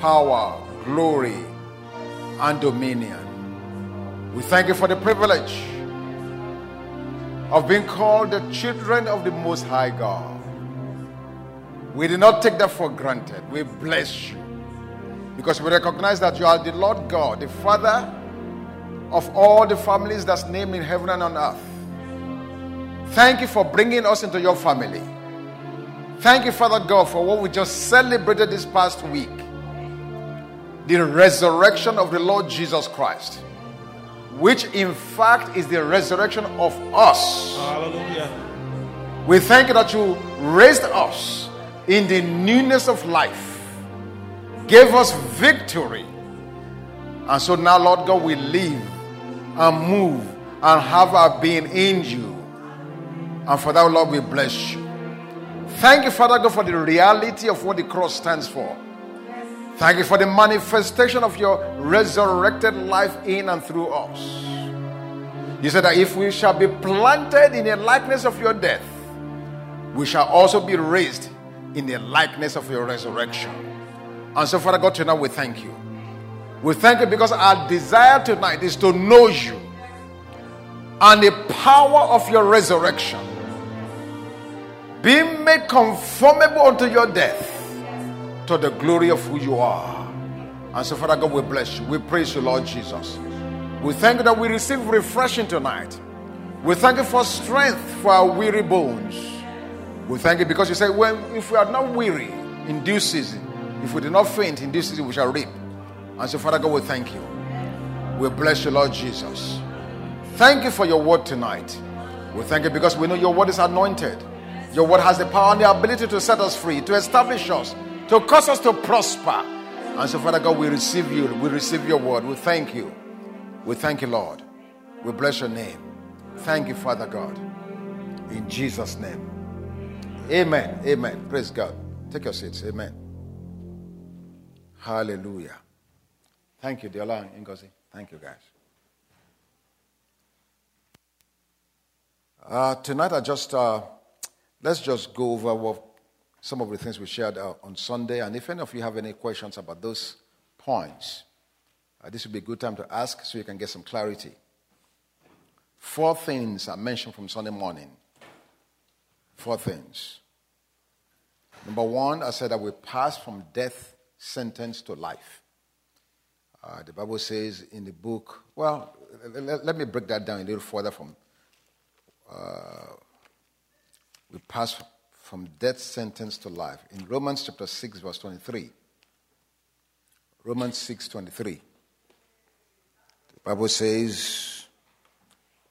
power, glory, and dominion. We thank you for the privilege of being called the children of the Most High God. We do not take that for granted. We bless you because we recognize that you are the Lord God, the Father of all the families that's named in heaven and on earth. Thank you for bringing us into your family. Thank you, Father God, for what we just celebrated this past week the resurrection of the Lord Jesus Christ, which in fact is the resurrection of us. Hallelujah. We thank you that you raised us in the newness of life, gave us victory. And so now, Lord God, we live and move and have our being in you. And for that, Lord, we bless you. Thank you, Father God, for the reality of what the cross stands for. Thank you for the manifestation of your resurrected life in and through us. You said that if we shall be planted in the likeness of your death, we shall also be raised in the likeness of your resurrection. And so, Father God, tonight we thank you. We thank you because our desire tonight is to know you and the power of your resurrection, being made conformable unto your death to the glory of who you are. And so, Father God, we bless you. We praise you, Lord Jesus. We thank you that we receive refreshing tonight. We thank you for strength for our weary bones. We thank you because you say, well, if we are not weary in due season, if we do not faint in due season, we shall reap. And so, Father God, we thank you. We bless you, Lord Jesus. Thank you for your word tonight. We thank you because we know your word is anointed. Your word has the power and the ability to set us free, to establish us, to cause us to prosper. And so, Father God, we receive you. We receive your word. We thank you. We thank you, Lord. We bless your name. Thank you, Father God. In Jesus' name. Amen. Amen. Praise God. Take your seats. Amen. Hallelujah. Thank you, Diola and Ngozi. Thank you, guys. Uh, tonight, I just uh, let's just go over what, some of the things we shared uh, on Sunday, and if any of you have any questions about those points, uh, this would be a good time to ask so you can get some clarity. Four things I mentioned from Sunday morning. Four things. Number one, I said that we pass from death sentence to life. Uh, the Bible says in the book, well, let, let, me break that down a little further from. Uh, we pass from death sentence to life. In Romans chapter 6, verse 23. Romans 6 23. The Bible says,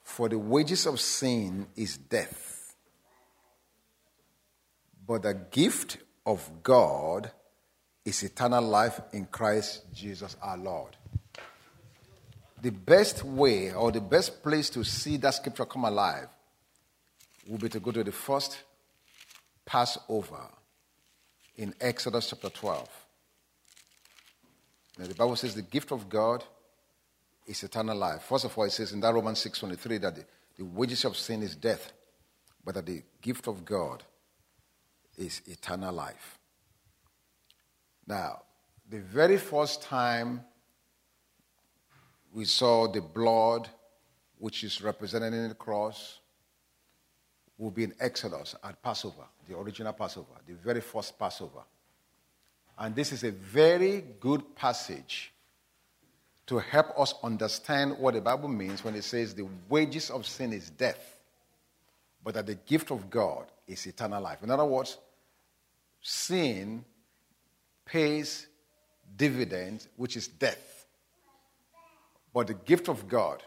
For the wages of sin is death, but the gift of God is eternal life in Christ Jesus our Lord. The best way or the best place to see that scripture come alive will be to go to the first Passover in Exodus chapter 12. Now, the Bible says the gift of God is eternal life. First of all, it says in that Romans 6.23 that the, the wages of sin is death, but that the gift of God is eternal life. Now, the very first time we saw the blood, which is represented in the cross, will be in Exodus at Passover, the original Passover, the very first Passover. And this is a very good passage to help us understand what the Bible means when it says the wages of sin is death, but that the gift of God is eternal life. In other words, sin pays dividends, which is death. But the gift of God,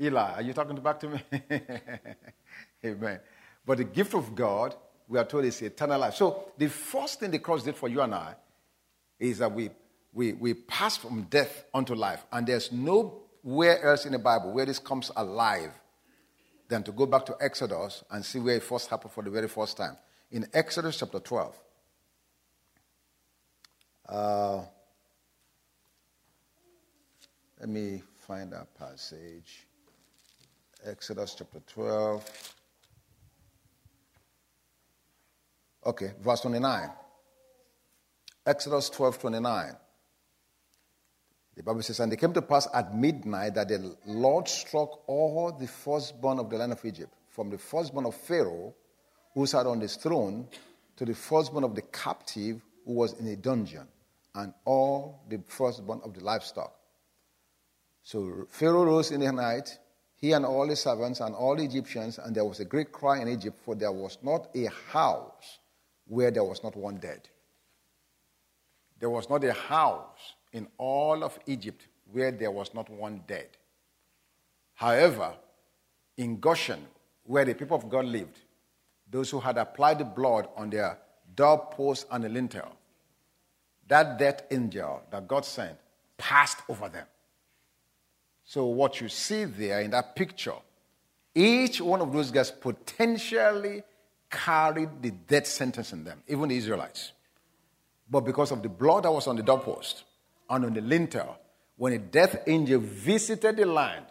Eli, are you talking back to me? Amen. But the gift of God, we are told, is eternal life. So the first thing the cross did for you and I is that we, we, we pass from death unto life. And there's nowhere else in the Bible where this comes alive than to go back to Exodus and see where it first happened for the very first time. In Exodus chapter 12. Uh, let me find that passage. Exodus chapter 12. Okay, verse 29. Exodus 12 29. The Bible says, And it came to pass at midnight that the Lord struck all the firstborn of the land of Egypt, from the firstborn of Pharaoh, who sat on his throne, to the firstborn of the captive who was in a dungeon, and all the firstborn of the livestock. So Pharaoh rose in the night, he and all his servants and all the Egyptians, and there was a great cry in Egypt, for there was not a house where there was not one dead. There was not a house in all of Egypt where there was not one dead. However, in Goshen, where the people of God lived, those who had applied the blood on their doorpost and the lintel, that death angel that God sent passed over them. So, what you see there in that picture, each one of those guys potentially carried the death sentence in them, even the Israelites. But because of the blood that was on the doorpost and on the lintel, when a death angel visited the land,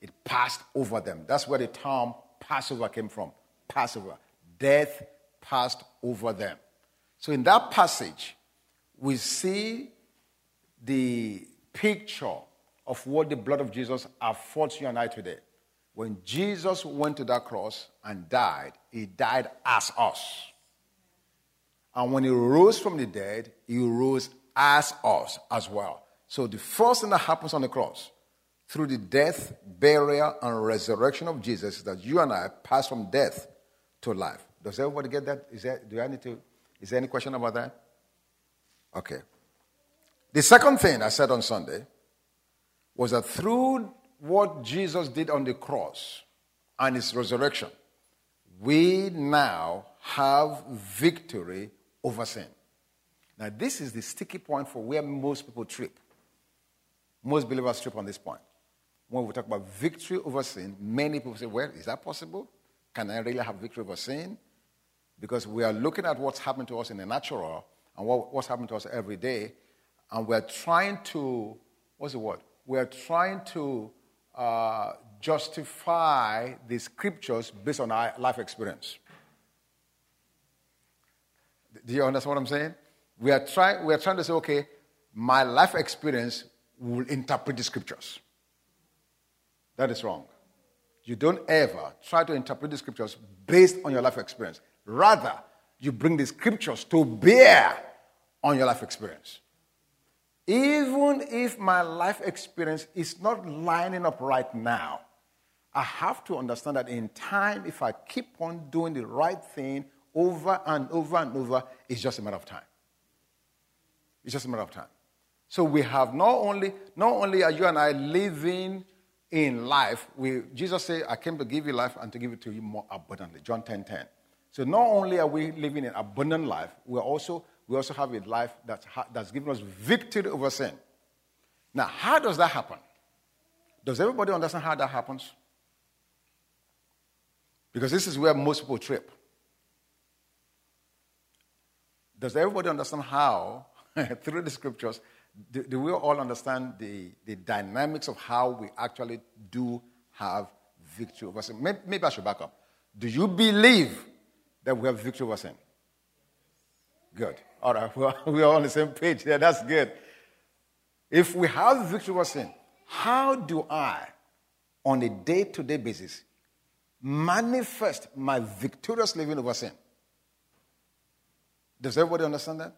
it passed over them. That's where the term Passover came from. Passover. Death passed over them. So in that passage, we see the picture of what the blood of Jesus affords you and I today. When Jesus went to that cross and died, he died as us. And when he rose from the dead, he rose as us as well. So the first thing that happens on the cross, through the death, burial, and resurrection of Jesus, is that you and I pass from death to life. Does everybody get that? Is there, do I need to, is there any question about that? Okay. The second thing I said on Sunday was that through what Jesus did on the cross and his resurrection, we now have victory over sin. Now, this is the sticky point for where most people trip. Most believers trip on this point. When we talk about victory over sin, many people say, Well, is that possible? Can I really have victory over sin? Because we are looking at what's happened to us in the natural and what, what's happening to us every day, and we're trying to, what's the word? We're trying to uh, justify the scriptures based on our life experience. Do you understand what I'm saying? We are, try, we are trying to say, okay, my life experience will interpret the scriptures. That is wrong. You don't ever try to interpret the scriptures based on your life experience. Rather, you bring the scriptures to bear on your life experience. Even if my life experience is not lining up right now, I have to understand that in time, if I keep on doing the right thing over and over and over, it's just a matter of time. It's just a matter of time. So we have not only, not only are you and I living in life, we, Jesus said, I came to give you life and to give it to you more abundantly. John 10 10. So not only are we living an abundant life, we are also, we also have a life that's, that's given us victory over sin. Now, how does that happen? Does everybody understand how that happens? Because this is where most people trip. Does everybody understand how, through the scriptures, do, do, we all understand the, the dynamics of how we actually do have victory over sin? Maybe, maybe I should back up. Do you believe that we have victory over sin? Good. All right, we are on the same page Yeah, That's good. If we have victory over sin, how do I, on a day to day basis, manifest my victorious living over sin? Does everybody understand that?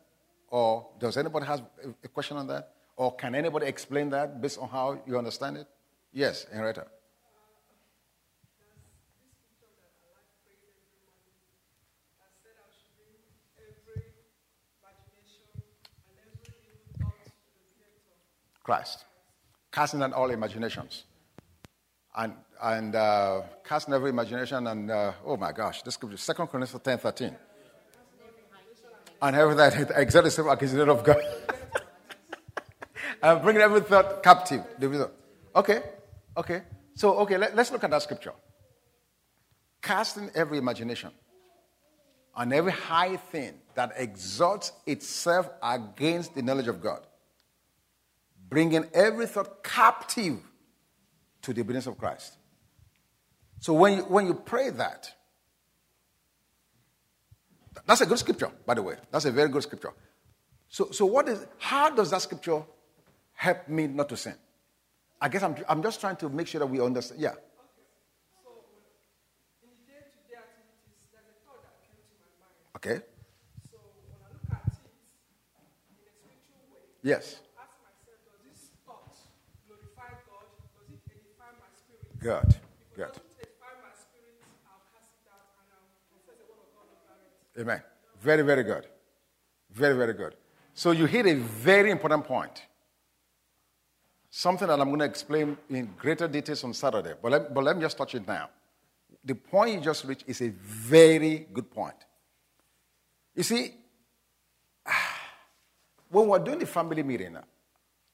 Or does anybody have a question on that? Or can anybody explain that based on how you understand it? Yes, Henrietta. Christ. Casting down all imaginations. And, and uh, casting every imagination and, uh, oh my gosh, this could be 2 Corinthians 10 13 and that exactly the same accusation of God. I'm bringing every thought captive. Okay, okay. So, okay, let, us look at that scripture. Casting every imagination and every high thing that exalts itself against the knowledge of God, bringing every thought captive to the obedience of Christ. So, when you, when you pray that, that's a good scripture, by the way. That's a very good scripture. So, so what is, how does that scripture help me not to sin? I guess I'm, I'm just trying to make sure that we understand. Yeah. Okay. So, in the day to day activities, there's thought that kills in my mind. Okay. So when I look at it in a spiritual way, yes. ask myself, does this thought glorify God? Does it edify my spirit? Good. If Good. edify my spirit, I'll cast it out and I'll confess the word of God over it. Amen. Very, very good. Very, very good. So you hit a very important point. Something that I'm going to explain in greater details on Saturday, but let, but let me just touch it now. The point you just reached is a very good point. You see, when we're doing the family meeting,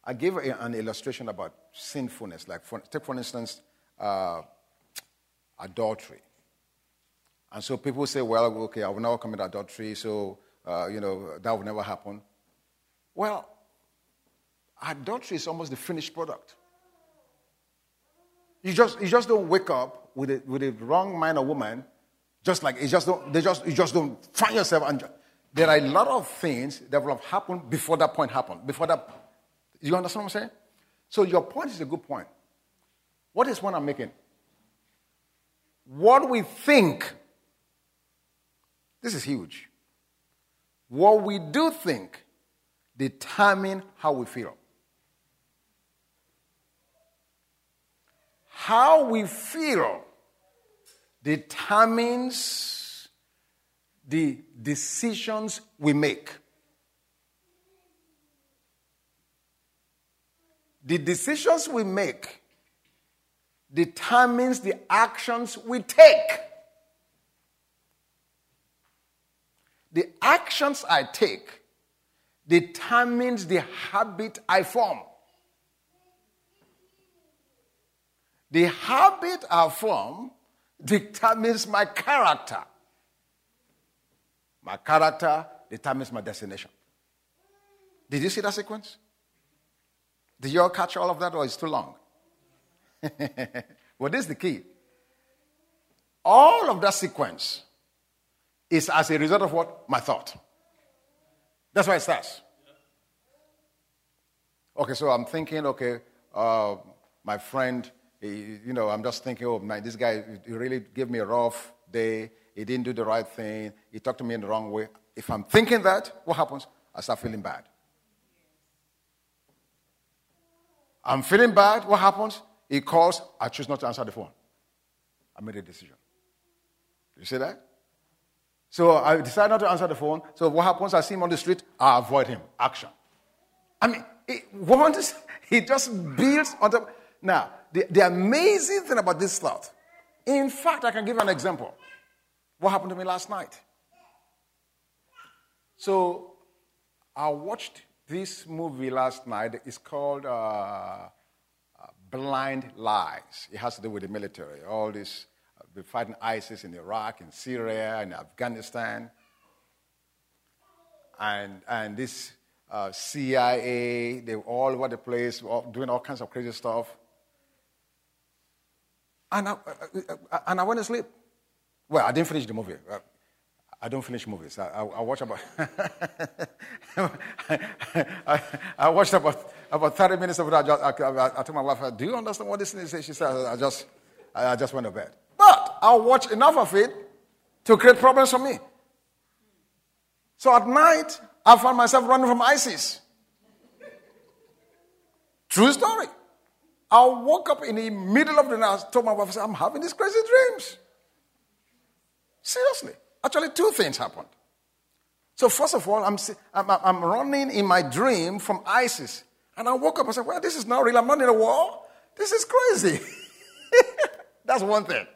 I gave an illustration about sinfulness. Like, for, take for instance, uh, adultery. And so people say, well, okay, I will never commit adultery, so, uh, you know, that will never happen. Well, adultery is almost the finished product. You just, you just don't wake up with a, with a wrong man or woman just like it just don't, they just you just don't find yourself and there are a lot of things that will have happened before that point happened. Before that, you understand what I'm saying? So your point is a good point. What is one I'm making? What we think. This is huge. What we do think determine how we feel. How we feel determines the decisions we make. The decisions we make determines the actions we take. The actions I take determines the habit I form. The habit I form determines my character. My character determines my destination. Did you see that sequence? Did you all catch all of that, or is too long? well, this is the key. All of that sequence is as a result of what? My thought. That's why it starts. Okay, so I'm thinking, okay, uh, my friend, he, you know, I'm just thinking, oh, man, this guy, he really gave me a rough day. He didn't do the right thing. He talked to me in the wrong way. If I'm thinking that, what happens? I start feeling bad. I'm feeling bad. What happens? He calls. I choose not to answer the phone. I made a decision. you see that? So I decide not to answer the phone. So what happens? I see him on the street. I avoid him. Action. I mean, it, once he just builds on top. Now, the, the amazing thing about this thought, in fact, I can give an example. What happened to me last night? So, I watched this movie last night. It's called uh, Blind Lies. It has to do with the military. All this, uh, we're fighting ISIS in Iraq, in Syria, in Afghanistan. And, and this uh, CIA, they were all over the place, doing all kinds of crazy stuff. And I, uh, uh, and I went to sleep. Well, I didn't finish the movie. Uh, I don't finish movies. I, I, I watch about. I, I, watched about about 30 minutes of it. I, just, I, I, told my wife, "Do you understand what this is?" She said, "I just, I just went to bed." But I'll watch enough of it to create problems for me. So at night, I found myself running from ISIS. True story. I woke up in the middle of the night. I told my wife, "I'm having these crazy dreams." Seriously. Actually, two things happened. So, first of all, I'm, I'm, I'm running in my dream from ISIS. And I woke up and said, Well, this is not real. I'm not in a war. This is crazy. That's one thing.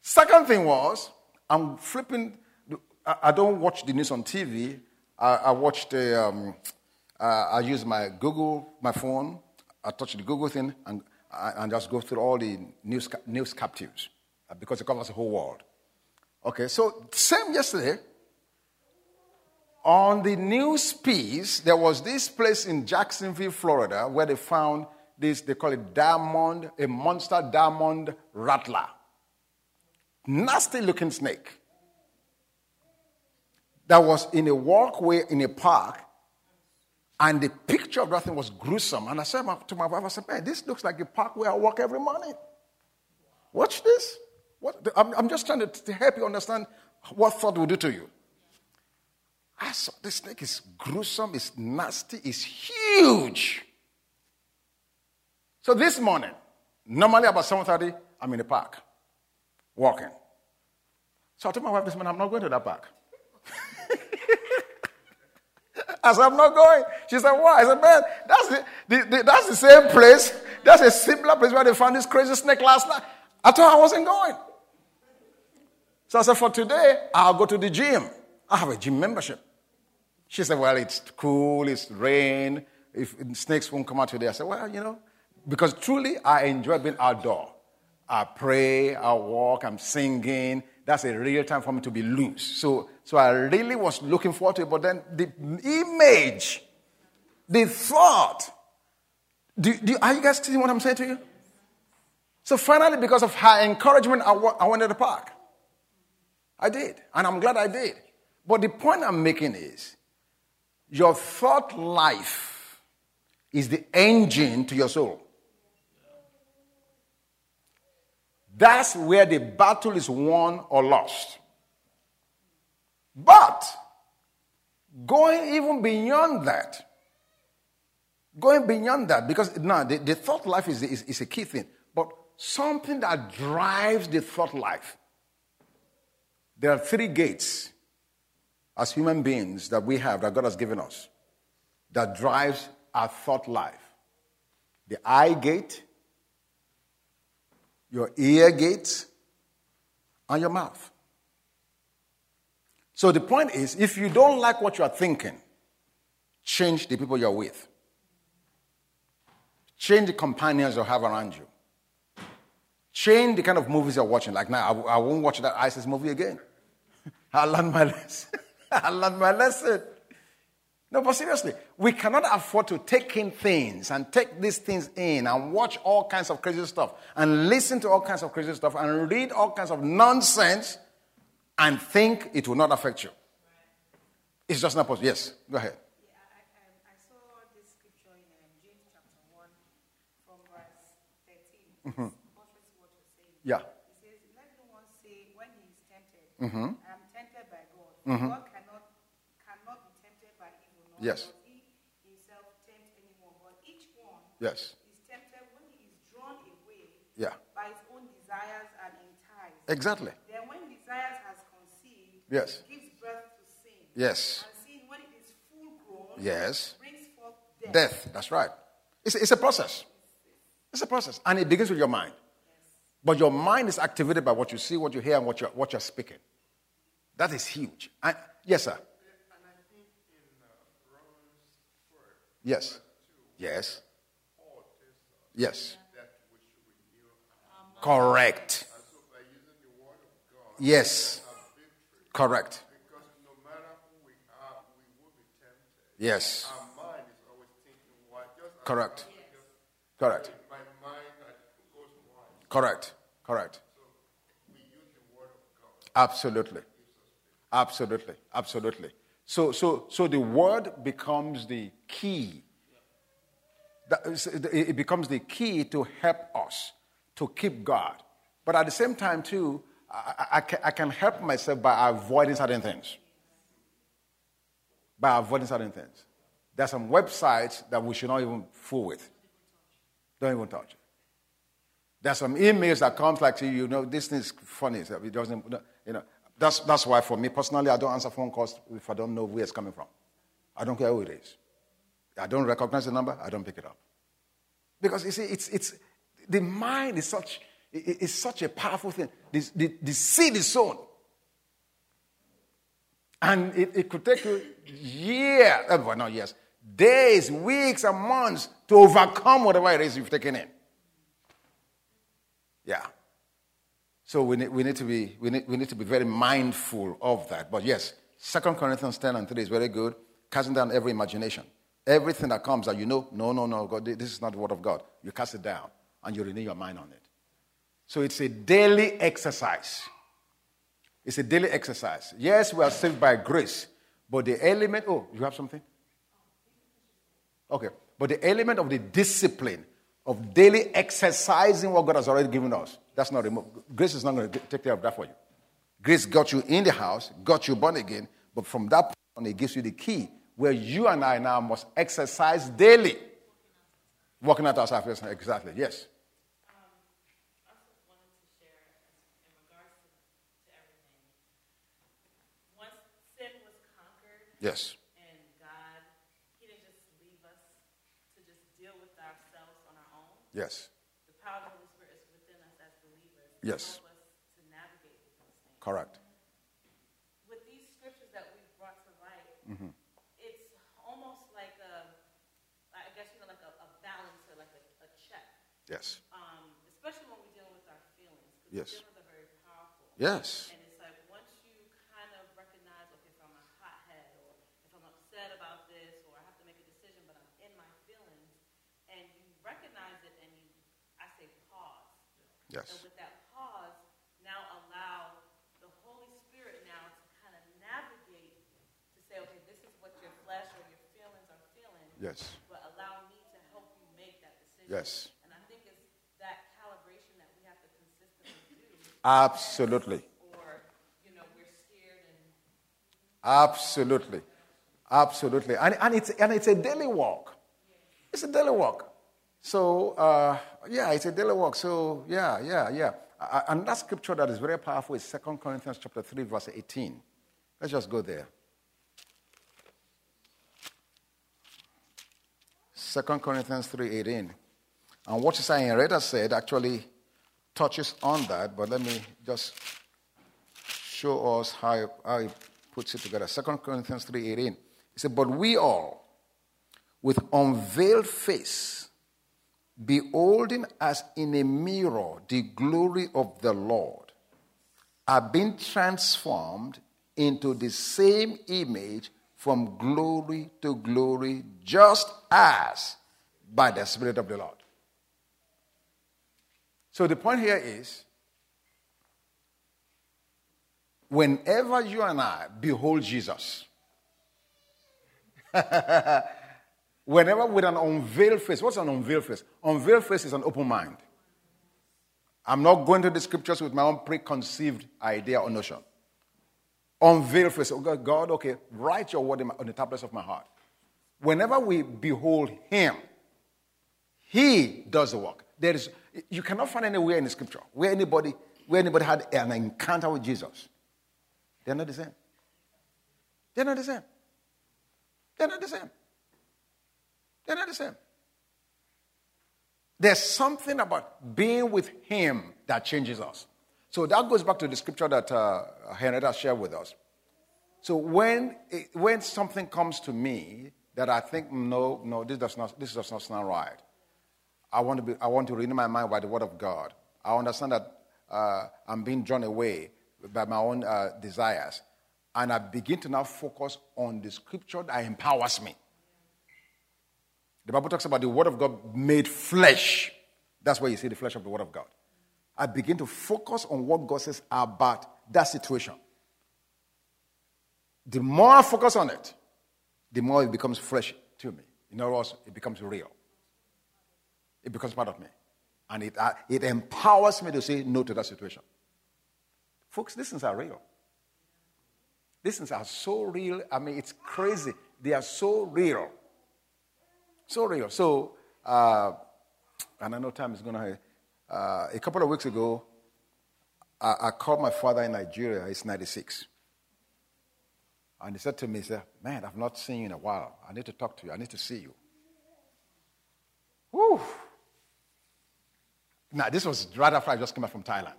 Second thing was, I'm flipping. I don't watch the news on TV. I, I watch the. Um, I use my Google, my phone. I touch the Google thing and, and just go through all the news, news captives uh, because it covers the whole world. Okay, so same yesterday. On the news piece, there was this place in Jacksonville, Florida, where they found this, they call it diamond, a monster diamond rattler. Nasty looking snake. That was in a walkway in a park And the picture of that thing was gruesome. And I said to my wife, I said, man, this looks like a park where I walk every morning. Watch this. What, I'm, I'm just trying to, to help you understand what thought will do to you. I saw this snake is gruesome, it's nasty, it's huge. So this morning, normally about 7.30, I'm in the park, walking. So I told my wife this morning, I'm not going to that park. I said, I'm not going. She said, why? I said, man, that's the, the, the, that's the same place. That's a similar place where they found this crazy snake last night. I thought I wasn't going. So I said, for today, I'll go to the gym. I have a gym membership. She said, well, it's cool, it's rain. If snakes won't come out today, I said, well, you know, because truly I enjoy being outdoor. I pray, I walk, I'm singing. That's a real time for me to be loose. So, so I really was looking forward to it. But then the image, the thought, do, do, are you guys seeing what I'm saying to you? So finally, because of her encouragement, I, I went to the park. I did. And I'm glad I did. But the point I'm making is your thought life is the engine to your soul. That's where the battle is won or lost. But going even beyond that, going beyond that, because now the, the, thought life is, is, is a key thing, but something that drives the thought life. There are three gates as human beings that we have, that God has given us, that drives our thought life the eye gate, your ear gate, and your mouth. So the point is if you don't like what you are thinking, change the people you're with, change the companions you have around you, change the kind of movies you're watching. Like now, I, I won't watch that ISIS movie again. I learned my lesson. I learned my lesson. No, but seriously, we cannot afford to take in things and take these things in and watch all kinds of crazy stuff and listen to all kinds of crazy stuff and read all kinds of nonsense and think it will not affect you. It's just not possible. Yes, go ahead. Yeah, I, I, I saw this scripture in James chapter 1 from verse 13. Mm-hmm. What you're saying. Yeah. It says, Let no one say when he is tempted, mm-hmm. I'm tempted by God. Mm-hmm. God Yes. He himself tempt anyone, but each one yes. is tempted when he is drawn away yeah. by his own desires and enticed. Exactly. Then when desires has conceived, yes. gives birth to sin. Yes. And sin, when it is full grown, yes. brings forth death. Death, that's right. It's, it's a process. It's a process. And it begins with your mind. Yes. But your mind is activated by what you see, what you hear, and what you're, what you're speaking. That is huge. And, yes, sir. Yes. Yes. Yes. Correct. Yes. Correct. Yes. Correct. Correct. Correct. Correct. Absolutely. Absolutely. Absolutely. So, so, so the word becomes the key. It becomes the key to help us to keep God. But at the same time, too, I, can, I can help myself by avoiding certain things. By avoiding certain things. There are some websites that we should not even fool with. Don't even touch it. There are some emails that comes like, you know, this thing is funny. So It doesn't, you know, that's, that's why, for me personally, I don't answer phone calls if I don't know where it's coming from. I don't care who it is. I don't recognize the number, I don't pick it up. Because you see, it's, it's, the mind is such, it's such a powerful thing. The, the, the seed is sown. And it, it could take you years, uh, well, not years, days, weeks, and months to overcome whatever it is you've taken in. Yeah. So we need, we need, to, be, we need, we need to be very mindful of that. But yes, 2 Corinthians 10 and 3 is very good. Casting down every imagination. Everything that comes that you know, no, no, no, God, this is not the word of God. You cast it down and you renew your mind on it. So it's a daily exercise. It's a daily exercise. Yes, we are saved by grace, but the element, oh, you have something? Okay. But the element of the discipline of daily exercising what God has already given us, that's not removed. Grace is not going to take care of that for you. Grace got you in the house, got you born again, but from that point on, it gives you the key where you and I now must exercise daily. Working out our salvation. Exactly. Yes. Um, yes. And God, He didn't just leave us to just deal with ourselves on our own. Yes. The power of the Holy Spirit is within us as believers. Yes. To help us to navigate with those things. Correct. With these scriptures that we've brought to light, Mm-hmm. it's almost like a, I guess, you know, like a, a balance or like a, a check. Yes. Um, especially when we're dealing with our feelings. Yes. Feelings are very powerful. Yes. And it's like once you kind of recognize, okay, if I'm a hothead or if I'm upset about this or I have to make a decision, but I'm in my feelings, and you recognize it and you, I say pause. Yes. So with that pause, now allow the Holy Spirit now to kind of navigate to say, okay, this is what your flesh or your feelings are feeling. Yes. But allow me to help you make that decision. Yes. And I think it's that calibration that we have to consistently do Absolutely. or you know we're scared and Absolutely. Absolutely. And, and, it's, and it's a daily walk. It's a daily walk. So, uh, yeah, it's a daily walk. So, yeah, yeah, yeah. And that scripture that is very powerful is 2 Corinthians chapter 3, verse 18. Let's just go there. 2 Corinthians 3.18. And what Sister Henrietta said actually touches on that, but let me just show us how, how he puts it together. 2 Corinthians 3.18. He said, But we all, with unveiled face, beholding as in a mirror the glory of the Lord, are being transformed into the same image from glory to glory, just as by the Spirit of the Lord. So the point here is whenever you and I behold Jesus, whenever with an unveiled face, what's an unveiled face? Unveiled face is an open mind. I'm not going to the scriptures with my own preconceived idea or notion. Unveiled face. Oh God, God, okay, write your word my, on the tablets of my heart. Whenever we behold Him, He does the work. There is, you cannot find anywhere in the scripture where anybody, where anybody had an encounter with Jesus. They're not the same. They're not the same. They're not the same. They're not the same. There's something about being with Him that changes us. So that goes back to the scripture that uh, Henrietta shared with us. So when, it, when something comes to me that I think, no, no, this does not, this does not sound right, I want to, be, I want to renew my mind by the word of God. I understand that uh, I'm being drawn away by my own uh, desires. And I begin to now focus on the scripture that empowers me. The Bible talks about the word of God made flesh. That's where you see the flesh of the word of God. I begin to focus on what God says about that situation. The more I focus on it, the more it becomes fresh to me. In other words, it becomes real. It becomes part of me. And it, uh, it empowers me to say no to that situation. Folks, these things are real. These things are so real. I mean, it's crazy. They are so real. So real. So, uh, and I know time is going to. Uh, a couple of weeks ago, I, I, called my father in Nigeria. He's 96. And he said to me, he said, Man, I've not seen you in a while. I need to talk to you. I need to see you. Whew. Now, this was right after I just came back from Thailand.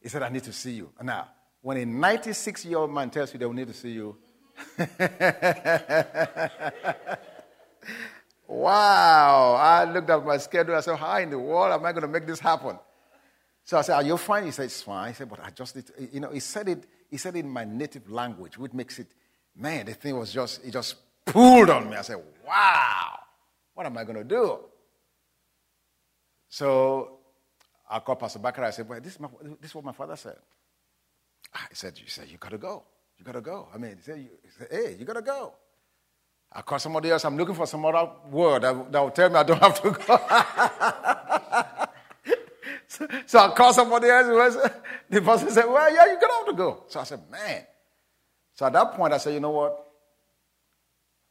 He said, I need to see you. Now, when a 96 year old man tells you they will need to see you, wow. I looked at my schedule. I said, How in the world am I going to make this happen? So I said, Are you fine? He said, It's fine. He said, But I just need to, you know, he said it, he said it in my native language, which makes it, man, the thing was just, it just pulled on me. I said, Wow, what am I going to do? So I called Pastor Bakar. I said, well, this, is my, this is what my father said. Ah, he said, you said, you got to go. You got to go. I mean, he said, hey, you got to go. I call somebody else. I'm looking for some other word that, that will tell me I don't have to go. so, so, I call somebody else. The person said, Well, yeah, you're going to have to go. So I said, Man. So at that point, I said, You know what?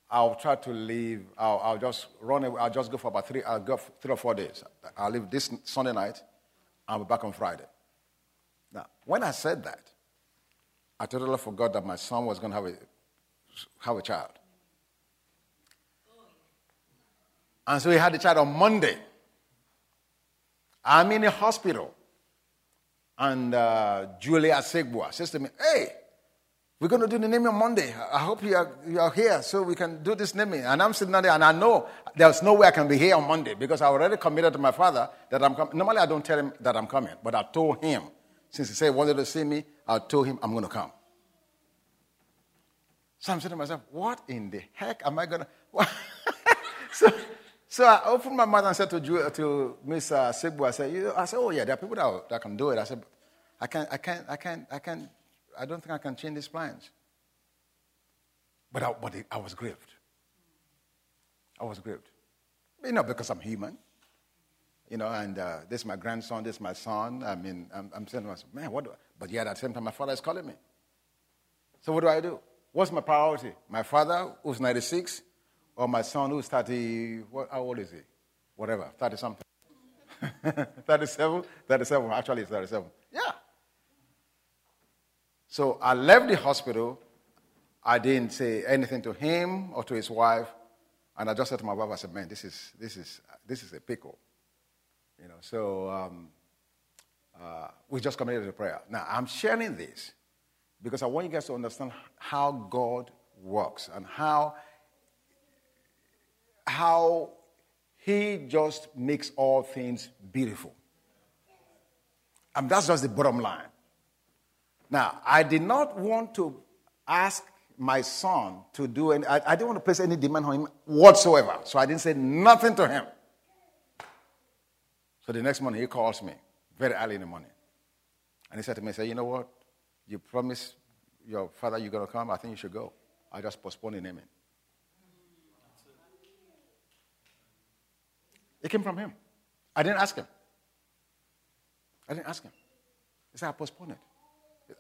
I'll try to leave. I'll, I'll just run away. I'll just go for about three, I'll go three or four days. I'll leave this Sunday night. I'll be back on Friday. Now, when I said that, I totally forgot that my son was going to have a, have a child. And so he had the child on Monday. I'm in a hospital. And uh, Julia Segbua says to me, Hey, we're going to do the naming on Monday. I hope you are, you are here so we can do this naming. And I'm sitting there and I know there's no way I can be here on Monday because I already committed to my father that I'm coming. Normally, I don't tell him that I'm coming, but I told him, since he said he wanted to see me, I told him I'm going to come. So I'm saying to myself, what in the heck am I going to. so, so I opened my mouth and said to, to Miss uh, I said, I said, oh yeah, there are people that, that can do it. I said, I can't, I can't, I can't, I can't I don't think I can change these plans. But I, but I was grieved. I was grieved. You know, because I'm human. You know, and uh, this is my grandson, this is my son. I mean, I'm, I'm saying to myself, man, what do I? But yet at the same time, my father is calling me. So what do I do? What's my priority? My father, who's 96, or my son, who's 30, what, how old is he? Whatever, 30 something. 37? 37, actually, it's 37. Yeah. So I left the hospital. I didn't say anything to him or to his wife. And I just said to my wife, I said, man, this is, this is, this is a pickle. You know, so um, uh, we just committed a prayer. Now, I'm sharing this because I want you guys to understand how God works and how, how He just makes all things beautiful. And that's just the bottom line. Now, I did not want to ask my son to do any, I, I didn't want to place any demand on him whatsoever. So I didn't say nothing to him. So the next morning he calls me very early in the morning. And he said to me, say, you know what? You promised your father you're going to come. I think you should go. I just postponed the naming. It came from him. I didn't ask him. I didn't ask him. He said, I postponed it.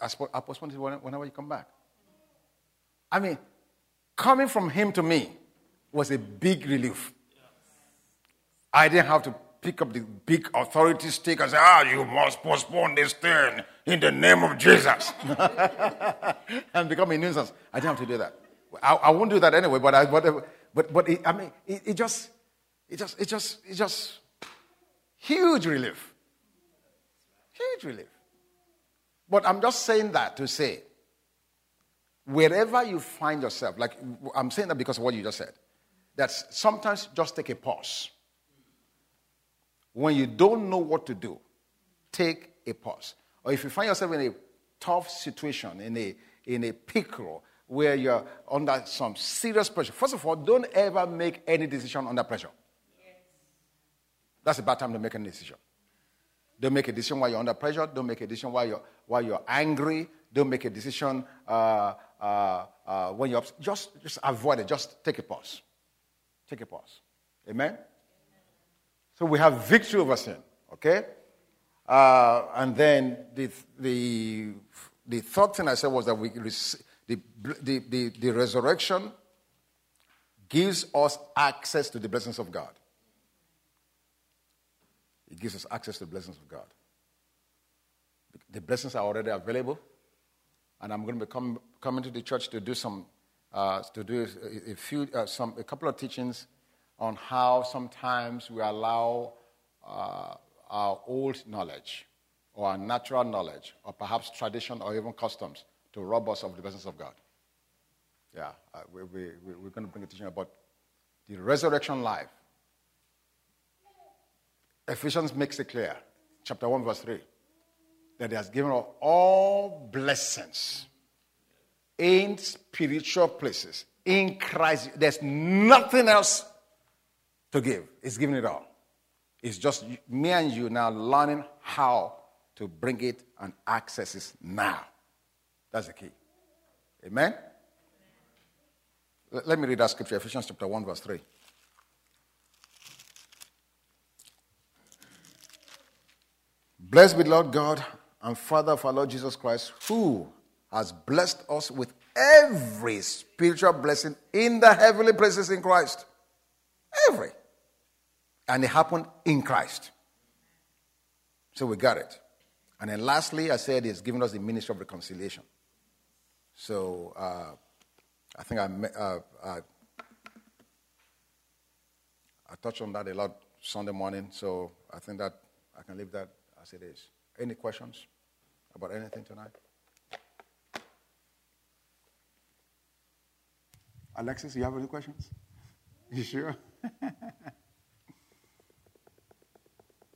I postpone it whenever you come back. I mean, coming from him to me was a big relief. I didn't have to pick up the big authority stick and say, ah, you must postpone this thing in the name of Jesus and become a nuisance. I didn't have to do that. I, I won't do that anyway, but I, but, but, but it, I mean, it, it just, it just, it just, it just, huge relief. Huge relief. But I'm just saying that to say, wherever you find yourself, like I'm saying that because of what you just said, that sometimes just take a pause. When you don't know what to do, take a pause. Or if you find yourself in a tough situation, in a, in a pickle, where you're under some serious pressure, first of all, don't ever make any decision under pressure. That's a bad time to make a decision. Don't make a decision while you're under pressure. Don't make a decision while you're, while you're angry. Don't make a decision uh, uh, uh, when you're just, just avoid it. Just take a pause. Take a pause. Amen? So we have victory over sin. Okay? Uh, and then the, the, the third thing I said was that we the, the, the, the resurrection gives us access to the blessings of God. It gives us access to the blessings of God. The blessings are already available, and I'm going to be come, coming to the church to do some, uh, to do a, a few, uh, some, a couple of teachings on how sometimes we allow uh, our old knowledge, or our natural knowledge, or perhaps tradition, or even customs, to rob us of the blessings of God. Yeah, uh, we, we, we're going to bring a teaching about the resurrection life Ephesians makes it clear, chapter 1, verse 3, that He has given us all blessings in spiritual places in Christ. There's nothing else to give, He's given it all. It's just me and you now learning how to bring it and access it now. That's the key. Amen? Let me read that scripture, Ephesians chapter 1, verse 3. Blessed be Lord God and Father of our Lord Jesus Christ, who has blessed us with every spiritual blessing in the heavenly places in Christ. Every. And it happened in Christ. So we got it. And then lastly, I said he's given us the ministry of reconciliation. So uh, I think I, uh, I, I touched on that a lot Sunday morning. So I think that I can leave that as it is. Any questions about anything tonight? Alexis, you have any questions? You sure?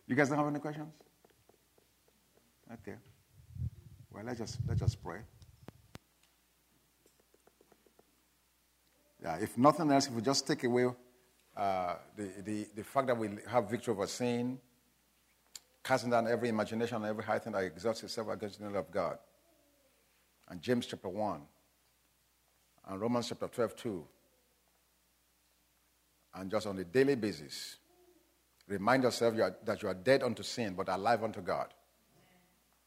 you guys don't have any questions? Okay. Well, let's just let's just pray. Yeah, if nothing else, if we just take away uh, the, the, the fact that we have victory over sin, casting down every imagination and every high thing that exalts itself against the knowledge of God. And James chapter 1, and Romans chapter 12, 2. And just on a daily basis, remind yourself you are, that you are dead unto sin, but alive unto God.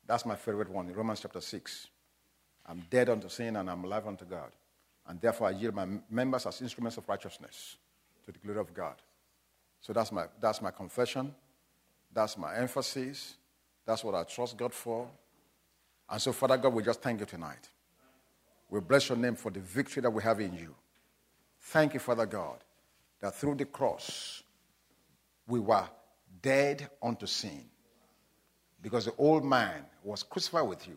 That's my favorite one in Romans chapter 6. I'm dead unto sin and I'm alive unto God. And therefore I yield my members as instruments of righteousness to the glory of God. So that's my, that's my confession. That's my emphasis. That's what I trust God for. And so, Father God, we just thank you tonight. We bless your name for the victory that we have in you. Thank you, Father God, that through the cross we were dead unto sin because the old man was crucified with you.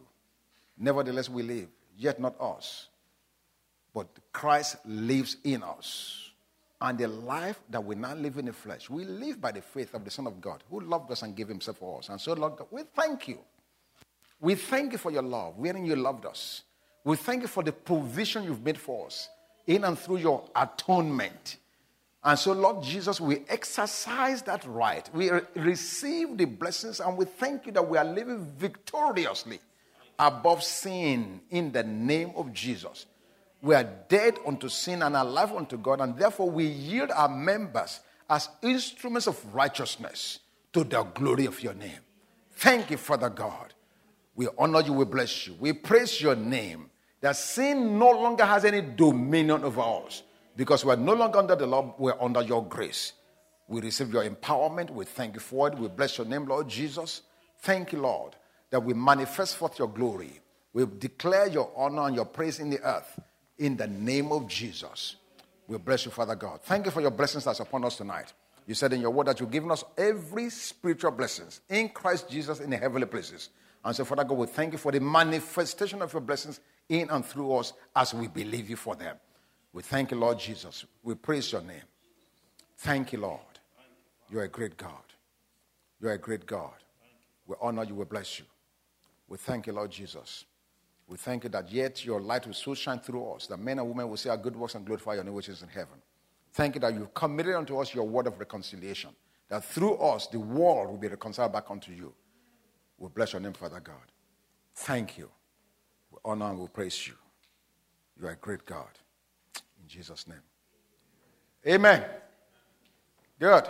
Nevertheless, we live, yet not us, but Christ lives in us. And the life that we now live in the flesh, we live by the faith of the Son of God who loved us and gave himself for us. And so, Lord God, we thank you. We thank you for your love, wherein you loved us. We thank you for the provision you've made for us in and through your atonement. And so, Lord Jesus, we exercise that right. We re- receive the blessings and we thank you that we are living victoriously above sin in the name of Jesus. We are dead unto sin and alive unto God, and therefore we yield our members as instruments of righteousness to the glory of your name. Thank you, Father God. We honor you, we bless you, we praise your name. That sin no longer has any dominion over us because we're no longer under the law, we're under your grace. We receive your empowerment. We thank you for it. We bless your name, Lord Jesus. Thank you, Lord, that we manifest forth your glory. We declare your honor and your praise in the earth in the name of Jesus. We bless you, Father God. Thank you for your blessings that's upon us tonight. You said in your word that you've given us every spiritual blessings in Christ Jesus in the heavenly places. And so, Father God, we thank you for the manifestation of your blessings in and through us as we believe you for them. We thank you, Lord Jesus. We praise your name. Thank you, Lord. You're a great God. You're a great God. We honor you. We bless you. We thank you, Lord Jesus. We thank you that yet your light will so shine through us that men and women will see our good works and glorify your name which is in heaven. Thank you that you've committed unto us your word of reconciliation, that through us the world will be reconciled back unto you. We bless your name, Father God. Thank you. We honor and we praise you. You are a great God. In Jesus' name. Amen. Good.